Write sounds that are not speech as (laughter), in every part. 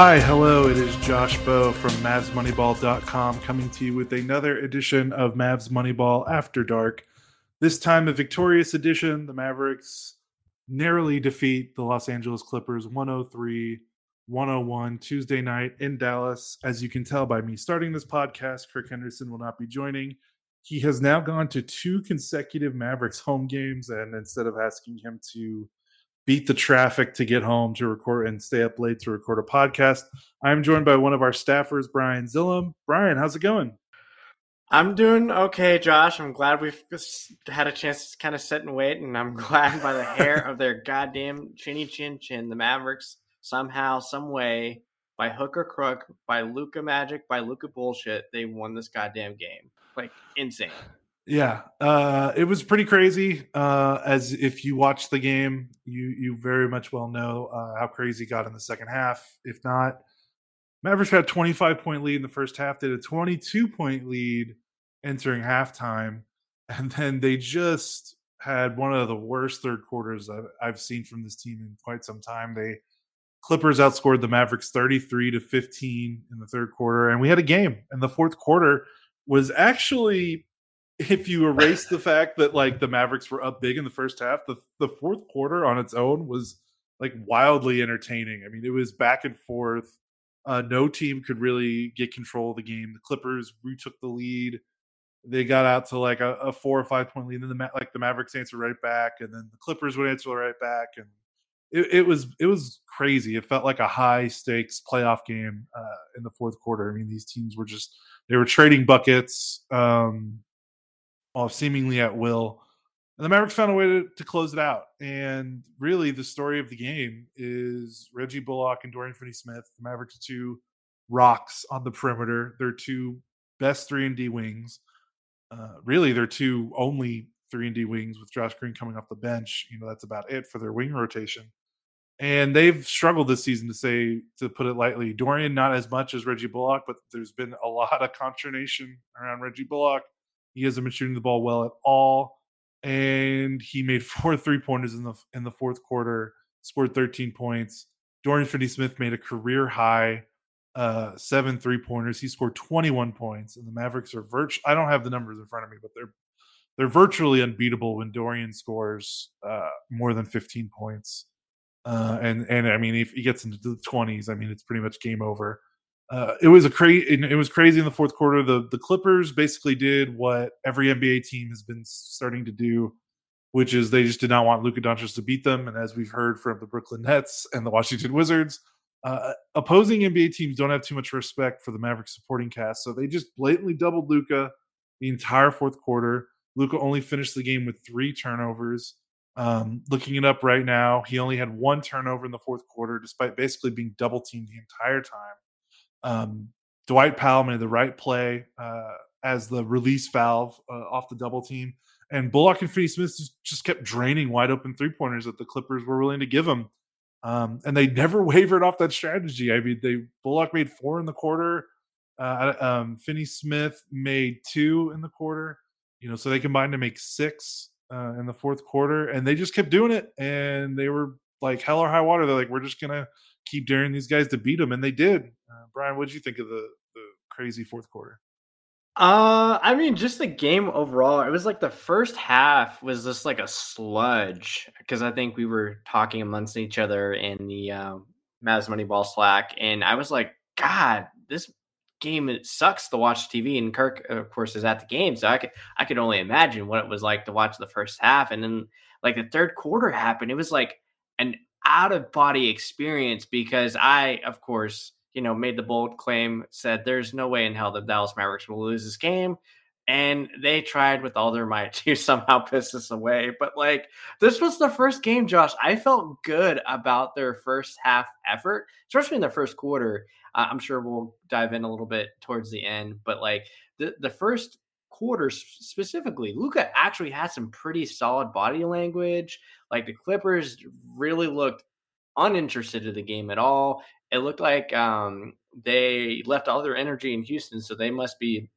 Hi, hello. It is Josh Bowe from MavsMoneyball.com coming to you with another edition of Mavs Moneyball After Dark. This time, a victorious edition. The Mavericks narrowly defeat the Los Angeles Clippers 103 101 Tuesday night in Dallas. As you can tell by me starting this podcast, Kirk Henderson will not be joining. He has now gone to two consecutive Mavericks home games, and instead of asking him to beat the traffic to get home to record and stay up late to record a podcast. I'm joined by one of our staffers, Brian Zillum. Brian, how's it going? I'm doing okay, Josh. I'm glad we've had a chance to kind of sit and wait, and I'm (laughs) glad by the hair of their goddamn chinny chin chin, the Mavericks somehow, some way, by hook or crook, by Luka magic, by Luka bullshit, they won this goddamn game. Like insane. Yeah, uh, it was pretty crazy. Uh, as if you watch the game, you you very much well know uh, how crazy got in the second half. If not, Mavericks had a 25 point lead in the first half. did a 22 point lead entering halftime, (laughs) and then they just had one of the worst third quarters I've, I've seen from this team in quite some time. They Clippers outscored the Mavericks 33 to 15 in the third quarter, and we had a game. And the fourth quarter was actually if you erase the fact that like the Mavericks were up big in the first half, the the fourth quarter on its own was like wildly entertaining. I mean, it was back and forth. Uh, no team could really get control of the game. The Clippers retook the lead. They got out to like a, a four or five point lead, and then the like the Mavericks answered right back, and then the Clippers would answer right back, and it, it was it was crazy. It felt like a high stakes playoff game uh, in the fourth quarter. I mean, these teams were just they were trading buckets. Um, all seemingly at will. And the Mavericks found a way to, to close it out. And really, the story of the game is Reggie Bullock and Dorian Finney-Smith. The Mavericks two rocks on the perimeter. They're two best three and D wings. Uh, really, they're two only three and D wings with Josh Green coming off the bench. You know, that's about it for their wing rotation. And they've struggled this season to say, to put it lightly. Dorian, not as much as Reggie Bullock, but there's been a lot of consternation around Reggie Bullock he hasn't been shooting the ball well at all, and he made (laughs) four three pointers in the in the fourth quarter. Scored 13 points. Dorian Finney-Smith made a career high uh, seven three pointers. He scored 21 points, and the Mavericks are virtual. I don't have the numbers in front of me, but they're they're virtually unbeatable when Dorian scores uh, more than 15 points. Uh, and and I mean, if he gets into the 20s, I mean, it's pretty much game over uh, it was a crazy. It was crazy in the fourth quarter. The the Clippers basically did what every NBA team has been starting to do, which is they just did not want Luka Doncic to beat them. And as we've heard from the Brooklyn Nets and the Washington Wizards, uh, opposing NBA teams don't have too much respect for the Mavericks supporting cast, so they just blatantly doubled Luka the entire fourth quarter. Luka only finished the game with three turnovers. Um, looking it up right now, he only had one turnover in the fourth quarter, despite basically being double teamed the entire time. Um, Dwight Powell made the right play uh, as the release valve uh, off the double team, and Bullock and Finney Smith just kept draining wide open three pointers that the Clippers were willing to give them, um, and they never (laughs) wavered off that strategy. I mean, they Bullock made four in the quarter, uh, um, Finney Smith made two in the quarter. You know, so they combined to make six uh, in the fourth quarter, and they just kept doing it, and they were like hell or high water. They're like, we're just gonna keep daring these guys to beat them, and they did. Uh, Brian, what did you think of the the crazy fourth quarter? Uh, I mean, just the game overall. It was like the first half was just like a sludge because I think we were talking amongst each other in the um, Mavs Moneyball Slack, and I was like, God, this game it sucks to watch TV. And Kirk, of course, is at the game, so I could I could only imagine what it was like to watch the first half, and then like the third quarter happened. It was like an out of body experience because I, of course, you know, made the bold claim, said there's no way in hell the Dallas Mavericks will lose this game. And they tried with all their might (laughs) to somehow piss us away. But like, this was the first game, Josh. I felt good about their first half effort, especially in the first quarter. Uh, I'm sure we'll dive in a little bit towards the end. But like, the, the first quarter specifically, Luka actually had some pretty solid body language. Like the Clippers really looked uninterested in the game at all. It looked like um, they left all their energy in Houston, so they must be.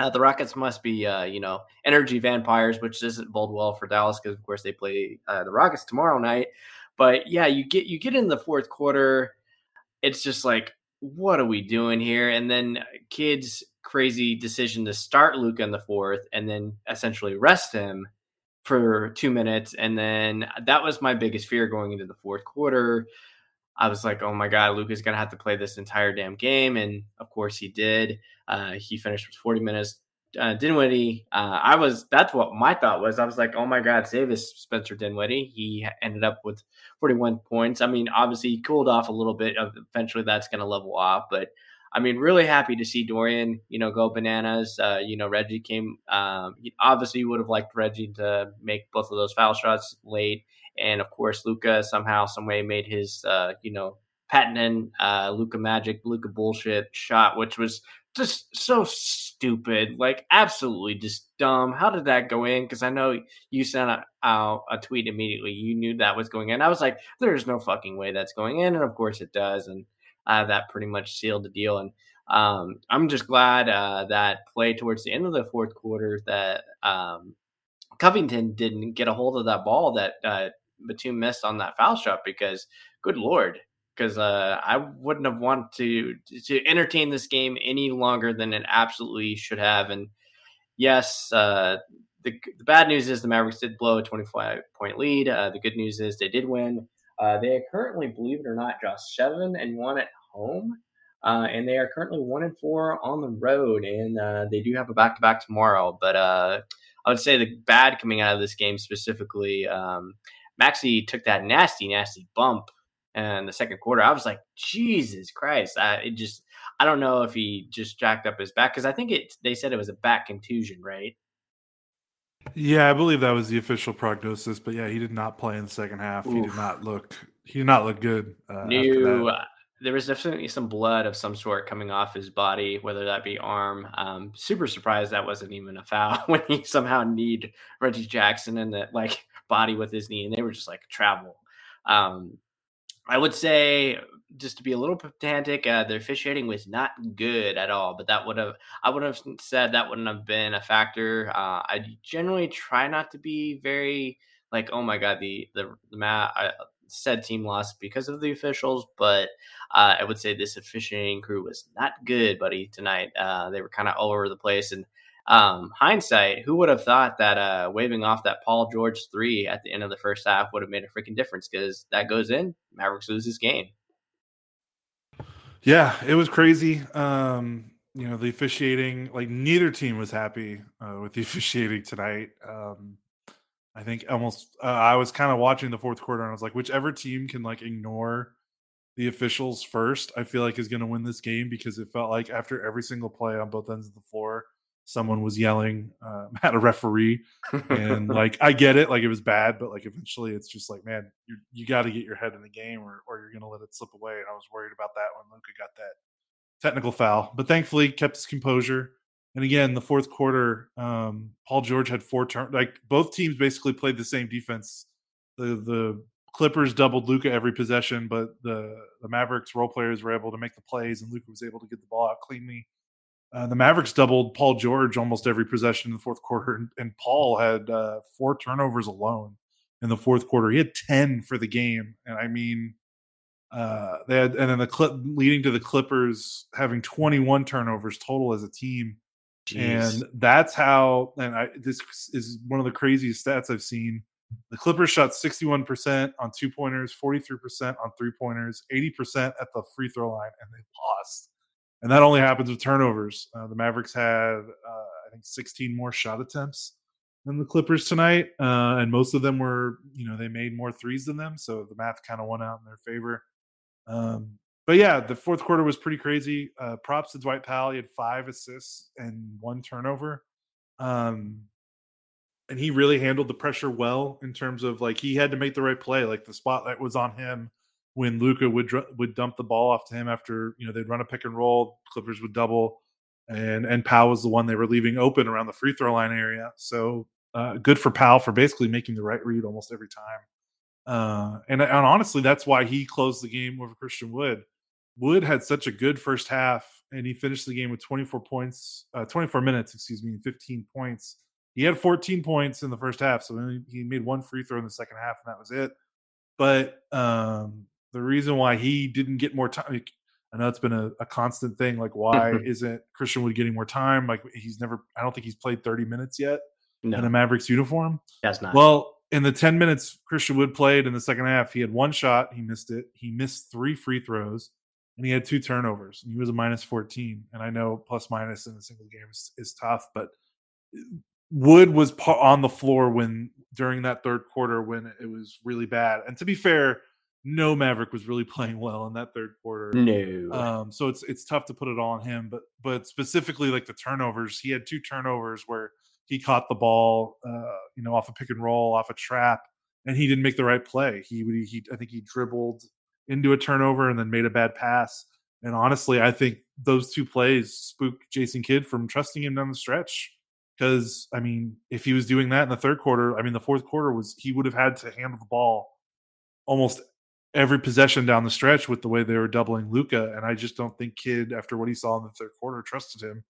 Uh, the Rockets must be, uh, you know, energy vampires, which doesn't bode well for Dallas because, of course, they play uh, the Rockets tomorrow night. But yeah, you get you get in the fourth quarter. it's just like, what are we doing here? And then Kidd's crazy decision to start Luka in the fourth and then essentially rest him for two minutes. And then that was my biggest fear going into the fourth quarter. I was like, oh my God, Luka's going to have to play this entire damn game. And of course he did. Uh, he finished with 40 minutes. Uh, Dinwiddie, uh, I was, that's what my thought was. I was like, oh my God, save this Spencer Dinwiddie. He ended up with 41 points. I mean, obviously he cooled off a little bit. Eventually that's going to level off. But I mean, really happy to see Dorian, you know, go bananas. Uh, you know, Reggie came. Um, obviously would have liked Reggie to make both of those foul shots late, and of course, Luka somehow, some way, made his, uh, you know, patented uh, Luka magic, Luka bullshit shot, which was just so stupid, like absolutely just dumb. How did that go in? Because I know you sent out a, a tweet immediately. You knew that was going in. I was like, there's no fucking way that's going in, and of course it does, and uh, that pretty much sealed the deal. And um, I'm just glad uh, that play towards the end of the fourth quarter that um, Covington didn't get a hold of that ball that uh, Batum missed on that foul shot because, good lord, because uh, I wouldn't have wanted to to entertain this game any longer than it absolutely should have. And yes, uh, the, the bad news is the Mavericks did blow a 25 point lead. Uh, the good news is they did win. Uh, they currently, believe it or not, just seven and one at home. Uh, and they are currently one and four on the road, and uh, they do have a back to back tomorrow. But uh, I would say the bad coming out of this game specifically, um, Maxi took that nasty, nasty bump in the second quarter. I was like, Jesus Christ! I, it just, I don't know if he just jacked up his back because I think it. They said it was a back contusion, right? Yeah, I believe that was the official prognosis. But yeah, he did not play in the second half. Oof. He did not look. He did not look good. Uh, New there was definitely some blood of some sort coming off his body, whether that be arm. Um, super surprised that wasn't even a foul (laughs) when he somehow kneed Reggie Jackson in the like body with his knee, and they were just like travel. Um, I would say just to be a little pedantic, uh, the officiating was not good at all. But that would have I would have said that wouldn't have been a factor. Uh, I generally try not to be very like, oh my god, the the the mat. I, said team lost because of the officials, but uh, I would say this officiating crew was not good, buddy, tonight. Uh, they were kind of all over the place. And um, hindsight, who would have thought that uh, waving off that Paul George three at the end of the first half would have made a freaking difference? Because that goes in, Mavericks lose this game. Yeah, it was crazy. Um, you know, the officiating, like neither team was happy uh, with the (laughs) officiating tonight. Um, I think almost uh, I was kind of watching the fourth quarter and I was like, whichever team can like ignore the officials first, I feel like is going to win this game because it felt like after every single play on both ends of the floor, someone was yelling uh, (laughs) at a referee, and (laughs) like I get it, like it was bad, but like eventually it's just like, man, you you got to get your head in the game or or you're going to let it slip away. And I was worried about that when Luka got that technical foul, but thankfully kept his composure and again, the fourth quarter, um, Paul George had four turn. Like both teams basically played the same defense. The the Clippers doubled Luka every possession, but the the Mavericks role players were able to make the plays, and Luka was able to get the ball out cleanly. Uh, the Mavericks doubled Paul George almost every possession in the fourth quarter, and, and Paul had uh, four turnovers alone in the fourth quarter. He had ten for the game, and I mean, uh, they had, and then the clip leading to the Clippers having 21 turnovers total as a team. Jeez. And that's how, and I, this is one of the craziest stats I've seen. The Clippers shot 61% on two pointers, 43% on three pointers, 80% at the free throw line, and they lost. And that only happens with turnovers. Uh, the Mavericks had, uh, I think, 16 more shot attempts than the Clippers tonight. Uh, and most of them were, you know, they made more threes than them. So the math kind of went out in their favor. Um, but yeah, the fourth quarter was pretty crazy. Uh, props to Dwight Powell. He had five assists and one turnover. Um, and he really handled the pressure well in terms of like he had to make the right play. Like the spotlight was on him when Luka would would dump the ball off to him after you know they'd run a pick and roll. Clippers would double, and and Powell was the one they were leaving open around the free throw line area. So uh, good for Powell for basically making the right read almost every time. Uh, and, and honestly, that's why he closed the game over Christian Wood Wood had such a good first half, and he finished the game with 24 points, uh, 24 minutes, excuse me, 15 points. He had 14 points in the first half, so he made one free throw in the second half, and that was it. But um, the reason why he didn't get more time. Like, I know it's been a, a constant thing. Like, why (laughs) isn't Christian Wood getting more time? Like, he's never. I don't think he's played 30 minutes yet No, in a Mavericks uniform. that's not. Well, in the 10 minutes Christian Wood played in the second half, he had one shot, he missed it. He missed three free throws, and he had two turnovers. And he was a minus 14. And I know plus minus in a single game is, is tough, but Wood was on the floor when during that third quarter when it was really bad. And to be fair, no Maverick was really (laughs) playing well in that third quarter. no. Um, so it's it's tough to put it all on him, but but specifically like the turnovers, he had two turnovers where he caught the ball, uh, you know, off a pick and roll, off a trap, and he didn't make the right play. He he I think he dribbled into a turnover and then made a bad pass. And honestly, I think those two plays spooked Jason Kidd from trusting him down the stretch. Because I mean, if he was doing that in the third quarter, I mean, the fourth quarter was he would have had to handle the ball almost every possession down the stretch with the way they were doubling Luka, and I just don't think Kidd, after what he saw in the third quarter, trusted him.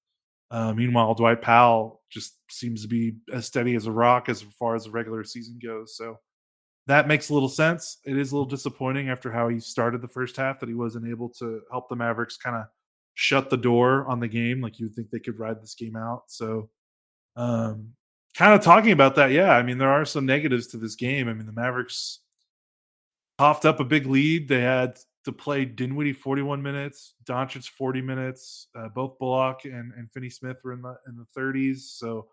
Uh, meanwhile, Dwight Powell just seems to be as steady as a rock as far as the regular season goes. So that makes a little sense. It is a little disappointing after how he started the first half that he wasn't able to help the Mavericks kind of shut the door on the game. Like you would think they could ride this game out. So, um, kind of talking about that, yeah. I mean, there are some negatives to this game. I mean, the Mavericks puffed up a big lead. They had to play Dinwiddie 41 minutes, Doncic 40 minutes. Uh, both Bullock and, and Finney Smith were in the in the 30s. So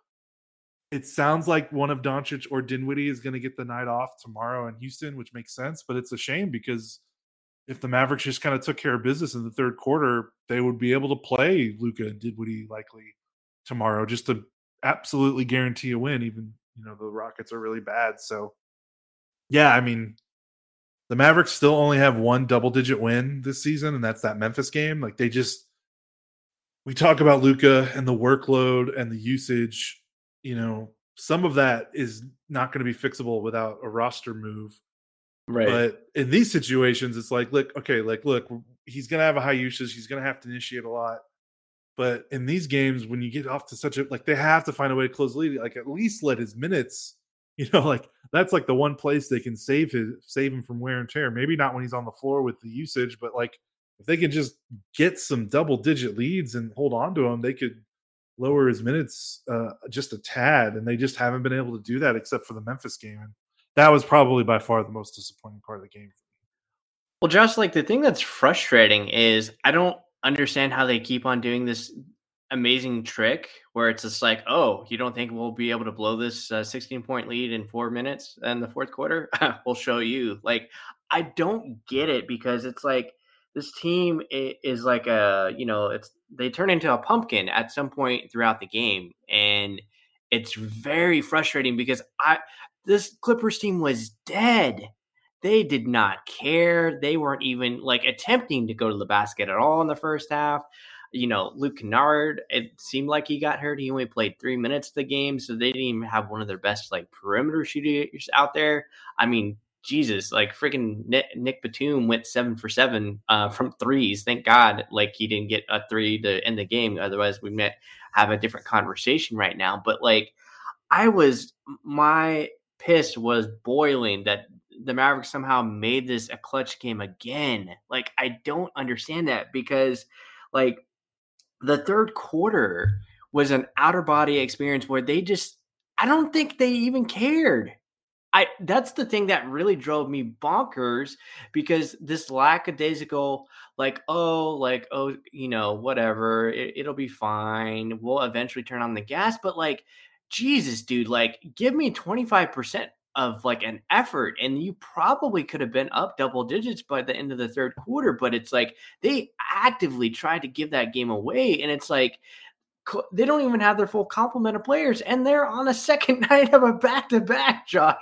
it sounds like one of Doncic or Dinwiddie is going to get the night off tomorrow in Houston, which makes sense. But it's a shame because if the Mavericks just kind of took care of business in the third quarter, they would be able to play Luka and Dinwiddie likely tomorrow just to absolutely guarantee a win. Even you know the Rockets are really bad, so yeah, I mean the Mavericks still only have one double digit win this season, and that's that Memphis game. Like they just we talk about Luka and the workload and the usage, you know, some of that is not going to be fixable without a roster move. right. But in these situations, it's like, look, okay, like, look, he's going to have a high usage. He's going to have to initiate a lot. But in these games, when you get off to such a like, they have to find a way to close the lead. Like, at least let his minutes, (laughs) you know, like that's like the one place they can save his save him from wear and tear. Maybe not when he's on the floor with the usage, but like if they can just get some double digit leads and hold on to him, they could lower his minutes uh, just a tad. And they just haven't been able to do that except for the Memphis game. And that was probably by far the most disappointing part of the game. Well, Josh, like the thing that's frustrating is I don't understand how they keep on doing this amazing trick where it's just like, oh, you don't think we'll be able to blow this uh, 16 point lead in four minutes in the fourth quarter? (laughs) we'll show you. Like, I don't get it because it's like this team is like a, you know, it's they turn into a pumpkin at some point throughout the game. And it's very frustrating because I, this Clippers team was dead they did not care. They weren't even like attempting to go to the basket at all in the first half. You know, Luke Kennard, it seemed like he got hurt. He only played three minutes of the game, so they didn't even have one of their best like perimeter shooters out there. I mean, Jesus, like freaking Nick, Nic Batum went seven for seven uh, from threes. Thank God, like he didn't get a three to end the game. Otherwise, we might have a different conversation right now. But like, I was my piss was boiling that the Mavericks somehow made this a clutch game again. Like I don't understand that because like the third quarter was an outer body experience where they just I don't think they even cared. I that's the thing that really drove me bonkers because this lackadaisical like oh like oh you know whatever it, it'll be fine we'll eventually turn on the gas but like Jesus dude like give me 25% of like an effort and you probably could have been up double digits by the end of the third quarter but it's like they actively tried to give that game away and it's like they don't even have their full complement of players and they're on a second (laughs) night of a back-to-back josh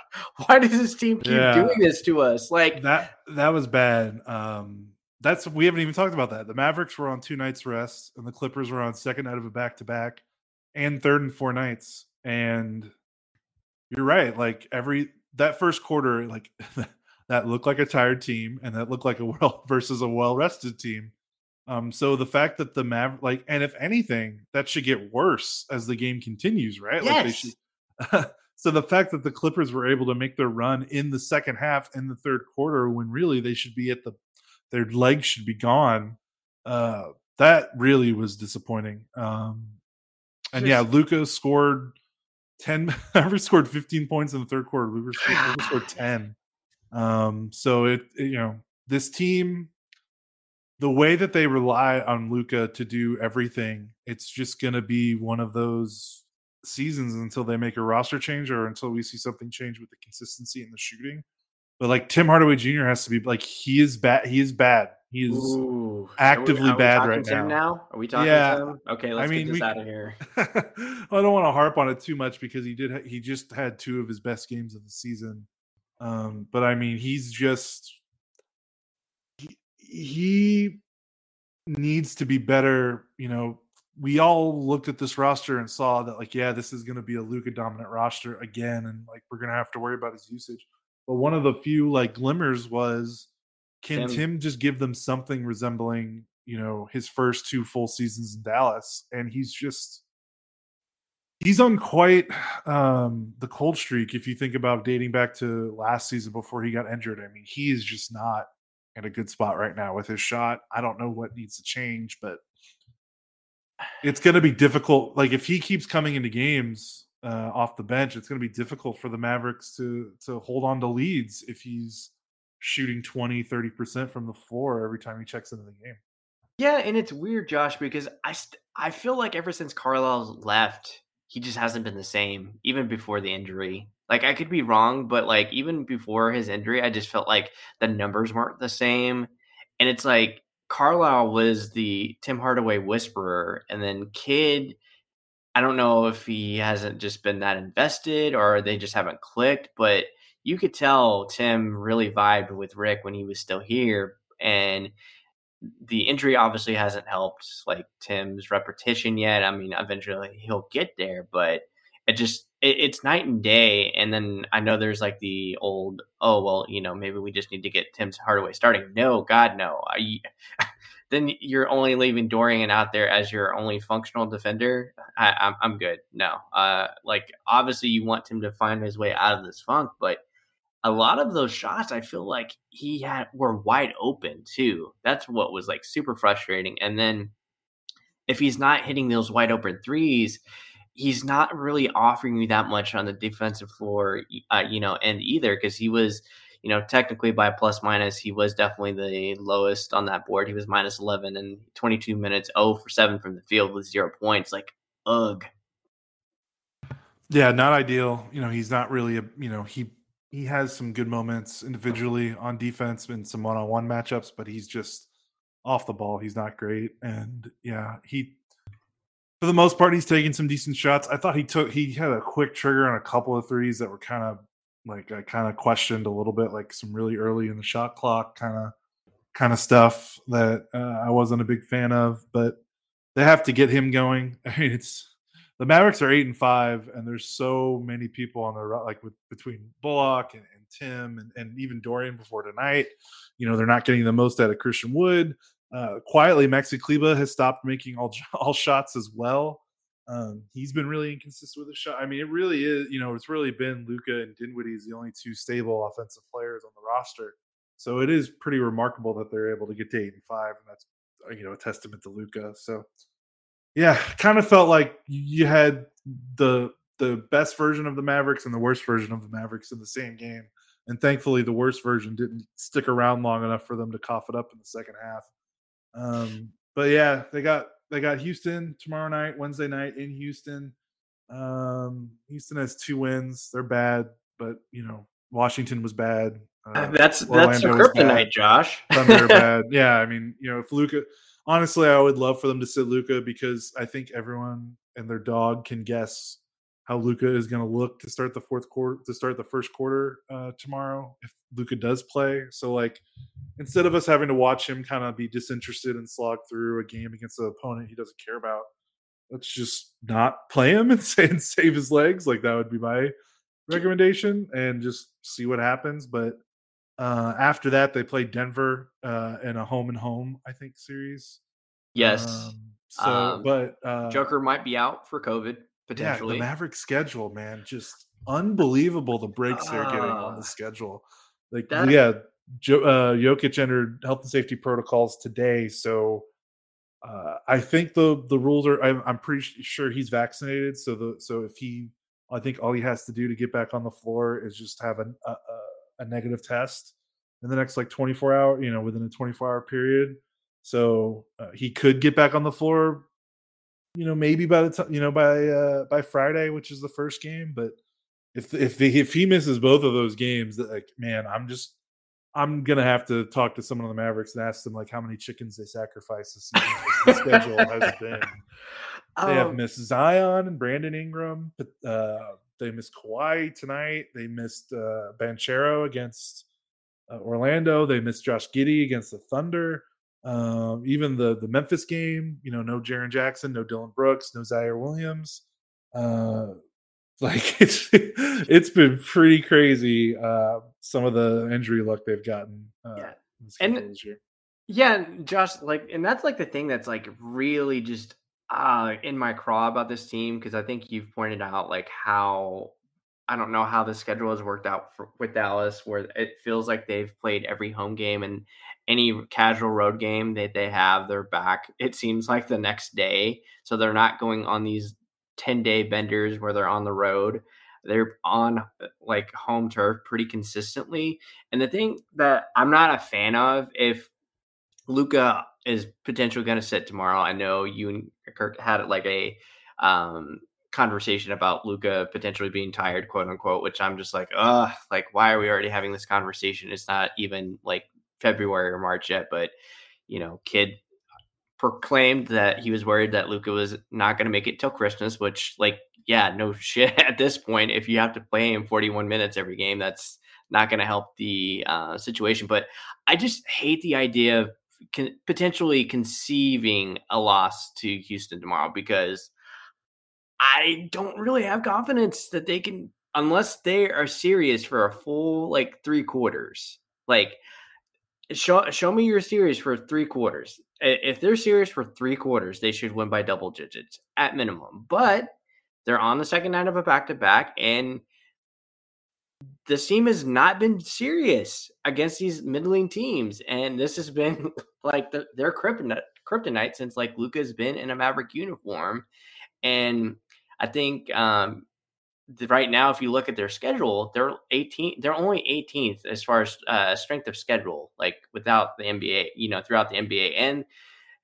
why does this team keep Yeah. doing this to us like That that was bad. Um, that's we haven't even talked about that. The Mavericks were on two nights rest, and the Clippers were on second night of a back to back, and third and four nights. And you're right. Like every that first quarter, like (laughs) that looked like a tired team, and that looked like a (laughs) well versus a well rested team. Um, so the fact that the Maver like, and if anything, that should get worse as the game continues, right? Like they Yes. should (laughs) So the fact that the Clippers were able to make their run in the second half in the third quarter when really they should be at the their legs should be gone, uh, that really was disappointing. Um, and yeah, Luka scored ten. (laughs) Ever scored fifteen points in the third quarter. Luka scored, scored (sighs) ten. Um, so it, it, you know this team, the way that they rely on Luka to do everything, it's just going to be one of those seasons until they make a roster change or until we see something change with the consistency in the shooting. But like Tim Hardaway Jr. has to be like he is bad. He is bad. He is Ooh. actively are we, are we bad right now. now. Are we talking yeah. to him? Okay, let's I mean, get this we, out of here. (laughs) I don't want to harp on it too much because he did. He just had two of his best games of the season. Um, but I mean, he's just he, needs to be better. You know, we all looked at this roster and saw that like yeah this is going to be a Luka dominant roster again and like we're going to have to worry about his usage. But one of the few like glimmers was can Tim, Tim just give them something resembling you know his first two full seasons in Dallas? And he's just he's on quite um the cold streak if you think about dating back to last season before he got injured. I mean he is just not in a good spot right now with his shot i don't know what needs to change but it's going to be difficult. Like if he keeps coming into games uh, off the bench, it's going to be difficult for the Mavericks to to hold on to leads if he's shooting 20, 30% from the floor every time he checks into the game. Yeah, and it's weird, Josh, because I st- I feel like ever since Carlisle's left, he just hasn't been the same, even before the injury. Like I could be wrong, but like even before his injury, I just felt like the numbers weren't the same. And it's like Carlisle was the Tim Hardaway whisperer, and then Kidd. I don't know if he hasn't just been that invested or they just haven't clicked, but you could tell Tim really vibed with Rick when he was still here. And the injury obviously hasn't helped like Tim's repetition yet. I mean, eventually he'll get there, but it just it, it's night and day. And then I know there's like the old, oh well, you know, maybe we just need to get Tim Hardaway starting. No, God, no. I, (laughs) then you're only leaving Dorian out there as your only functional defender. I, I'm, I'm good. No, uh, like obviously you want him to find his way out of this funk, but a lot of those shots, I feel like he had were wide open too. That's what was like super frustrating. And then if he's not hitting those wide open threes, he's not really offering you that much on the defensive floor, uh, you know, and either because he was, you know, technically by plus minus, he was definitely the lowest on that board. He was minus 11 and 22 minutes, 0 for 7 from the field with zero points. Like, ugh. Yeah, not ideal. You know, he's not really a, you know, he, he has some good moments individually on defense in some one on one matchups, but he's just off the ball. He's not great. And yeah, he, for the most part, he's taking some decent shots. I thought he took he had a quick trigger on a couple of threes that were kind of like I kind of questioned a little bit, like some really early in the shot clock kind of kind of stuff that uh, I wasn't a big fan of. But they have to get him going. (laughs) I mean, it's the Mavericks are eight and five, and there's so many people on the like with between Bullock and, and Tim and, and even Dorian before tonight. You know, they're not getting the most out of Christian Wood. Uh, quietly, Maxi Kleber has stopped making all (laughs) all shots as well. Um, he's been really inconsistent with the shot. I mean, it really is. You know, it's really been Luka and Dinwiddie is the only two stable offensive players on the roster. So it is pretty remarkable that they're able to get to eight and five, and that's uh, you know a testament to Luka. So yeah, kind of felt like you had the the best version of the Mavericks and the worst version of the Mavericks in the same game. And thankfully, the worst version didn't stick around long enough for them to cough it up in the second half. Um, but yeah, they got they got Houston tomorrow night, Wednesday night in Houston. Um, Houston has two wins. They're bad, but you know Washington was bad. Uh, that's that's a kryptonite, Josh. Thunder (laughs) bad. Yeah, I mean, you know, if Luka, honestly, I would love for them to sit Luka because I think everyone and their dog can guess how Luka is going to look to start the fourth quarter, to start the first quarter uh, tomorrow if Luka does play. So, like, instead of us having to watch him kind of be disinterested and slog through a game against an opponent he doesn't care about, let's just not play him (laughs) and, say, and save his legs. Like, that would be my recommendation and just see what happens. But uh, after that, they play Denver uh, in a home and home, I think, series. Yes. Um, so, um, but uh, Joker might be out for COVID potentially. Yeah, the Maverick schedule, man, just unbelievable the breaks they're getting on the schedule. Like, that, yeah, jo- uh, Jokic entered health and safety protocols today, so uh, I think the the rules are. I'm, I'm, pretty sure he's vaccinated, so the so if he, I think all he has to do to get back on the floor is just have a, a, a negative test in the next like 24 hour, you know, within a 24 hour period. So uh, he could get back on the floor, you know, maybe by the time, you know, by uh, by Friday, which is the first game. But if if if he misses both of those games, like man, I'm just I'm gonna have to talk to someone on the Mavericks and ask them like how many chickens they sacrificed this season. the schedule has (laughs) been. They have um missed Zion and Brandon Ingram, but uh, they missed Kawhi tonight. They missed uh, Banchero against uh, Orlando. They missed Josh Giddey against the Thunder. Um, even the the Memphis game, you know, no Jaren Jackson, no Dillon Brooks, no Ziaire Williams. Uh, (laughs) like it's it's been pretty crazy. Uh, some of the injury luck they've gotten. Uh, yeah. and yeah, Josh, like, and that's like the thing that's like really just uh in my craw about this team because I think you've pointed out like how I don't know how the schedule has worked out for, with Dallas, where it feels like they've played every home game and any casual road game that they have, they're back. It seems like the next day, so they're not going on these ten day benders where they're on the road. They're on like home turf pretty consistently. And the thing that I'm not a fan of, if Luka is potentially going to sit tomorrow, I know you and Kirk had like a um, conversation about Luka potentially being tired, quote unquote, which I'm just like, uh, like why are we already having this conversation? It's not even like February or March yet, but you know, Kidd proclaimed that he was worried that Luka was not going to make it till Christmas, which like, yeah, no (laughs) shit at this point. If you have to play him 41 minutes every game, that's not going to help the uh, situation. But I just hate the idea of potentially conceiving a loss to Houston tomorrow because I don't really have confidence that they can, unless they are serious for a full like three quarters. Like, show show me your series for three quarters. If they're serious for three quarters, they should win by double digits at minimum. But they're on the second night of a back to back, and the team has not been serious against these middling teams, and this has been (laughs) like the, their kryptonite, kryptonite since like Luka's been in a Maverick uniform, and I think um, right now, if you look at their schedule, they're 18. They're only 18th as far as uh, strength of schedule, like without the NBA. You know, throughout the NBA, and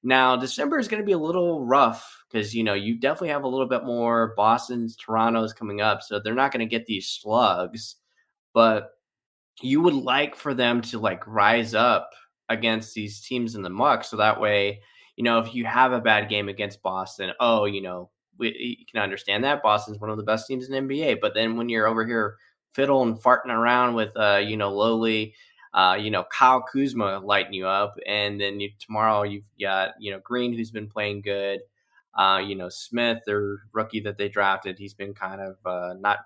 now December is going to be a little rough because you know you definitely have a little bit more Boston's, Toronto's coming up, so they're not going to get these slugs. But you would like for them to like rise up against these teams in the muck, so that way, you know, if you have a bad game against Boston, oh, you know, we, you can understand that Boston's one of the best teams in NBA. But then when you're over here fiddle and farting around with, uh, you know, lowly, uh, you know, Kyle Kuzma lighting you up, and then you, tomorrow you've got, you know, Green who's been playing good. Uh, you know, Smith, their rookie that they drafted, he's been kind of uh, not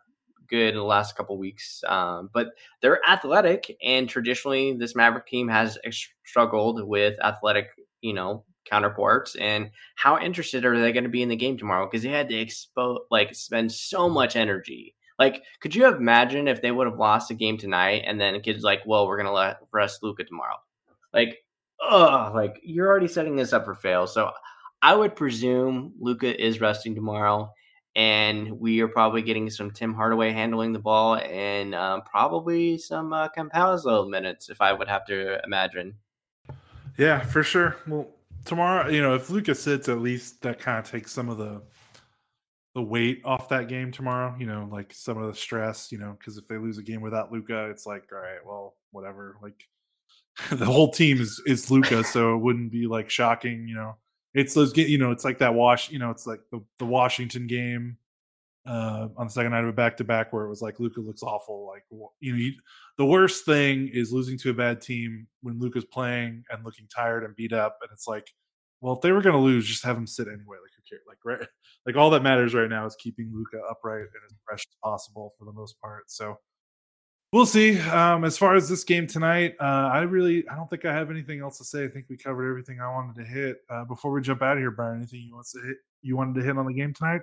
good in the last couple weeks. Um, but they're athletic, and traditionally, this Maverick team has struggled with athletic, you know, counterparts and how interested are they going to be in the game tomorrow? Because they had to expose like spend so much energy. Like could you imagine if they would have lost a game tonight and then Kidd's like well we're going to let rest Luka tomorrow. Like oh like you're already setting this up for fail. So i would presume Luka is resting tomorrow and we are probably getting some tim hardaway handling the ball and um, probably some uh, Campazzo minutes if i would have to imagine. Yeah for sure. Well tomorrow, you know, if Lucas sits, at least that kind of takes some of the the weight off that game tomorrow. You know, like some of the stress. You know, because if they lose a game without Luka, it's like, all right, well, whatever. Like (laughs) the whole team is is Luka, so it wouldn't be like shocking. You know, it's those. You know, it's like that wash. You know, it's like the the Washington game uh, on the second night of a back to back where it was like Luka looks awful. Like you know, you, the worst thing is losing to a bad team when Luka's playing and looking tired and beat up, and it's like, well, if they were going to lose, just have him sit anyway. Like who cares? Like right, (laughs) like all that matters right now is keeping Luka upright and as fresh as possible for the most part. So we'll see. Um, as far as this game tonight, uh, I really I don't think I have anything else to say. I think we covered everything I wanted to hit. Uh, before we jump out of here, Brian, anything you want to hit? You wanted to hit on the game tonight?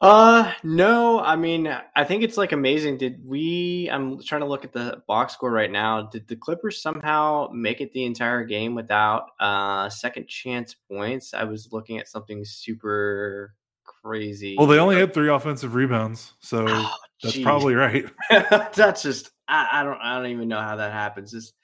Uh, no. I mean, I think it's like amazing. Did we? I'm trying to look at the box score right now. Did the Clippers somehow make it the entire game without uh second chance points? I was looking at something super crazy. Well, they only had three offensive rebounds, so oh, that's probably right. (laughs) that's just I, I don't I don't even know how that happens. This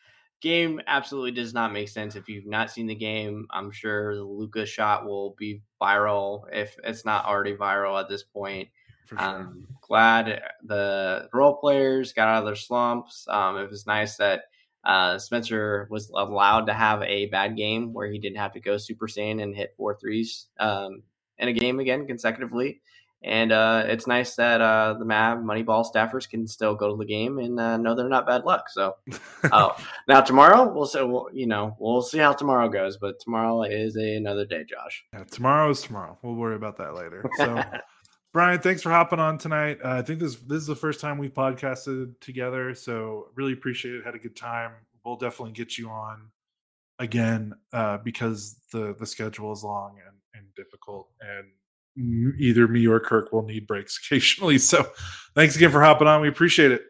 game absolutely does not make sense. If you've not seen the game, I'm sure the Luka shot will be viral if it's not already viral at this point. Sure. I'm glad the role players got out of their slumps. Um, it was nice that uh, Spencer was allowed to have a bad game where he didn't have to go Super Saiyan and hit four threes um, in a game again consecutively. And uh, it's nice that uh, the Mav Moneyball staffers can still go to the game and uh, know they're not bad luck. So (laughs) oh, now tomorrow we'll see. We'll, you know, we'll see how tomorrow goes. But tomorrow is a, another day, Josh. Yeah, tomorrow is tomorrow. We'll worry about that later. So, (laughs) Brian, thanks for hopping on tonight. Uh, I think this this is the first time we've podcasted together, so really appreciate it. Had a good time. We'll definitely get you on again uh, because the the schedule is long and, and difficult and either me or Kirk will need breaks (laughs) occasionally. So thanks again for hopping on. We appreciate it.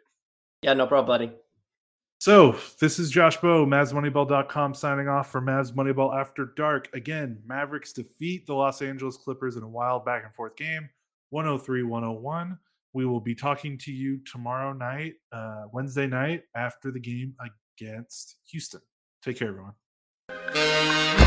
Yeah, no problem, buddy. So this is Josh Bowe, MavsMoneyball.com signing off for Mavs Moneyball After Dark. Again, Mavericks defeat the Los Angeles Clippers in a wild back and forth game, 103-101. We will be talking to you tomorrow night, uh, Wednesday night, after the game against Houston. Take care, everyone.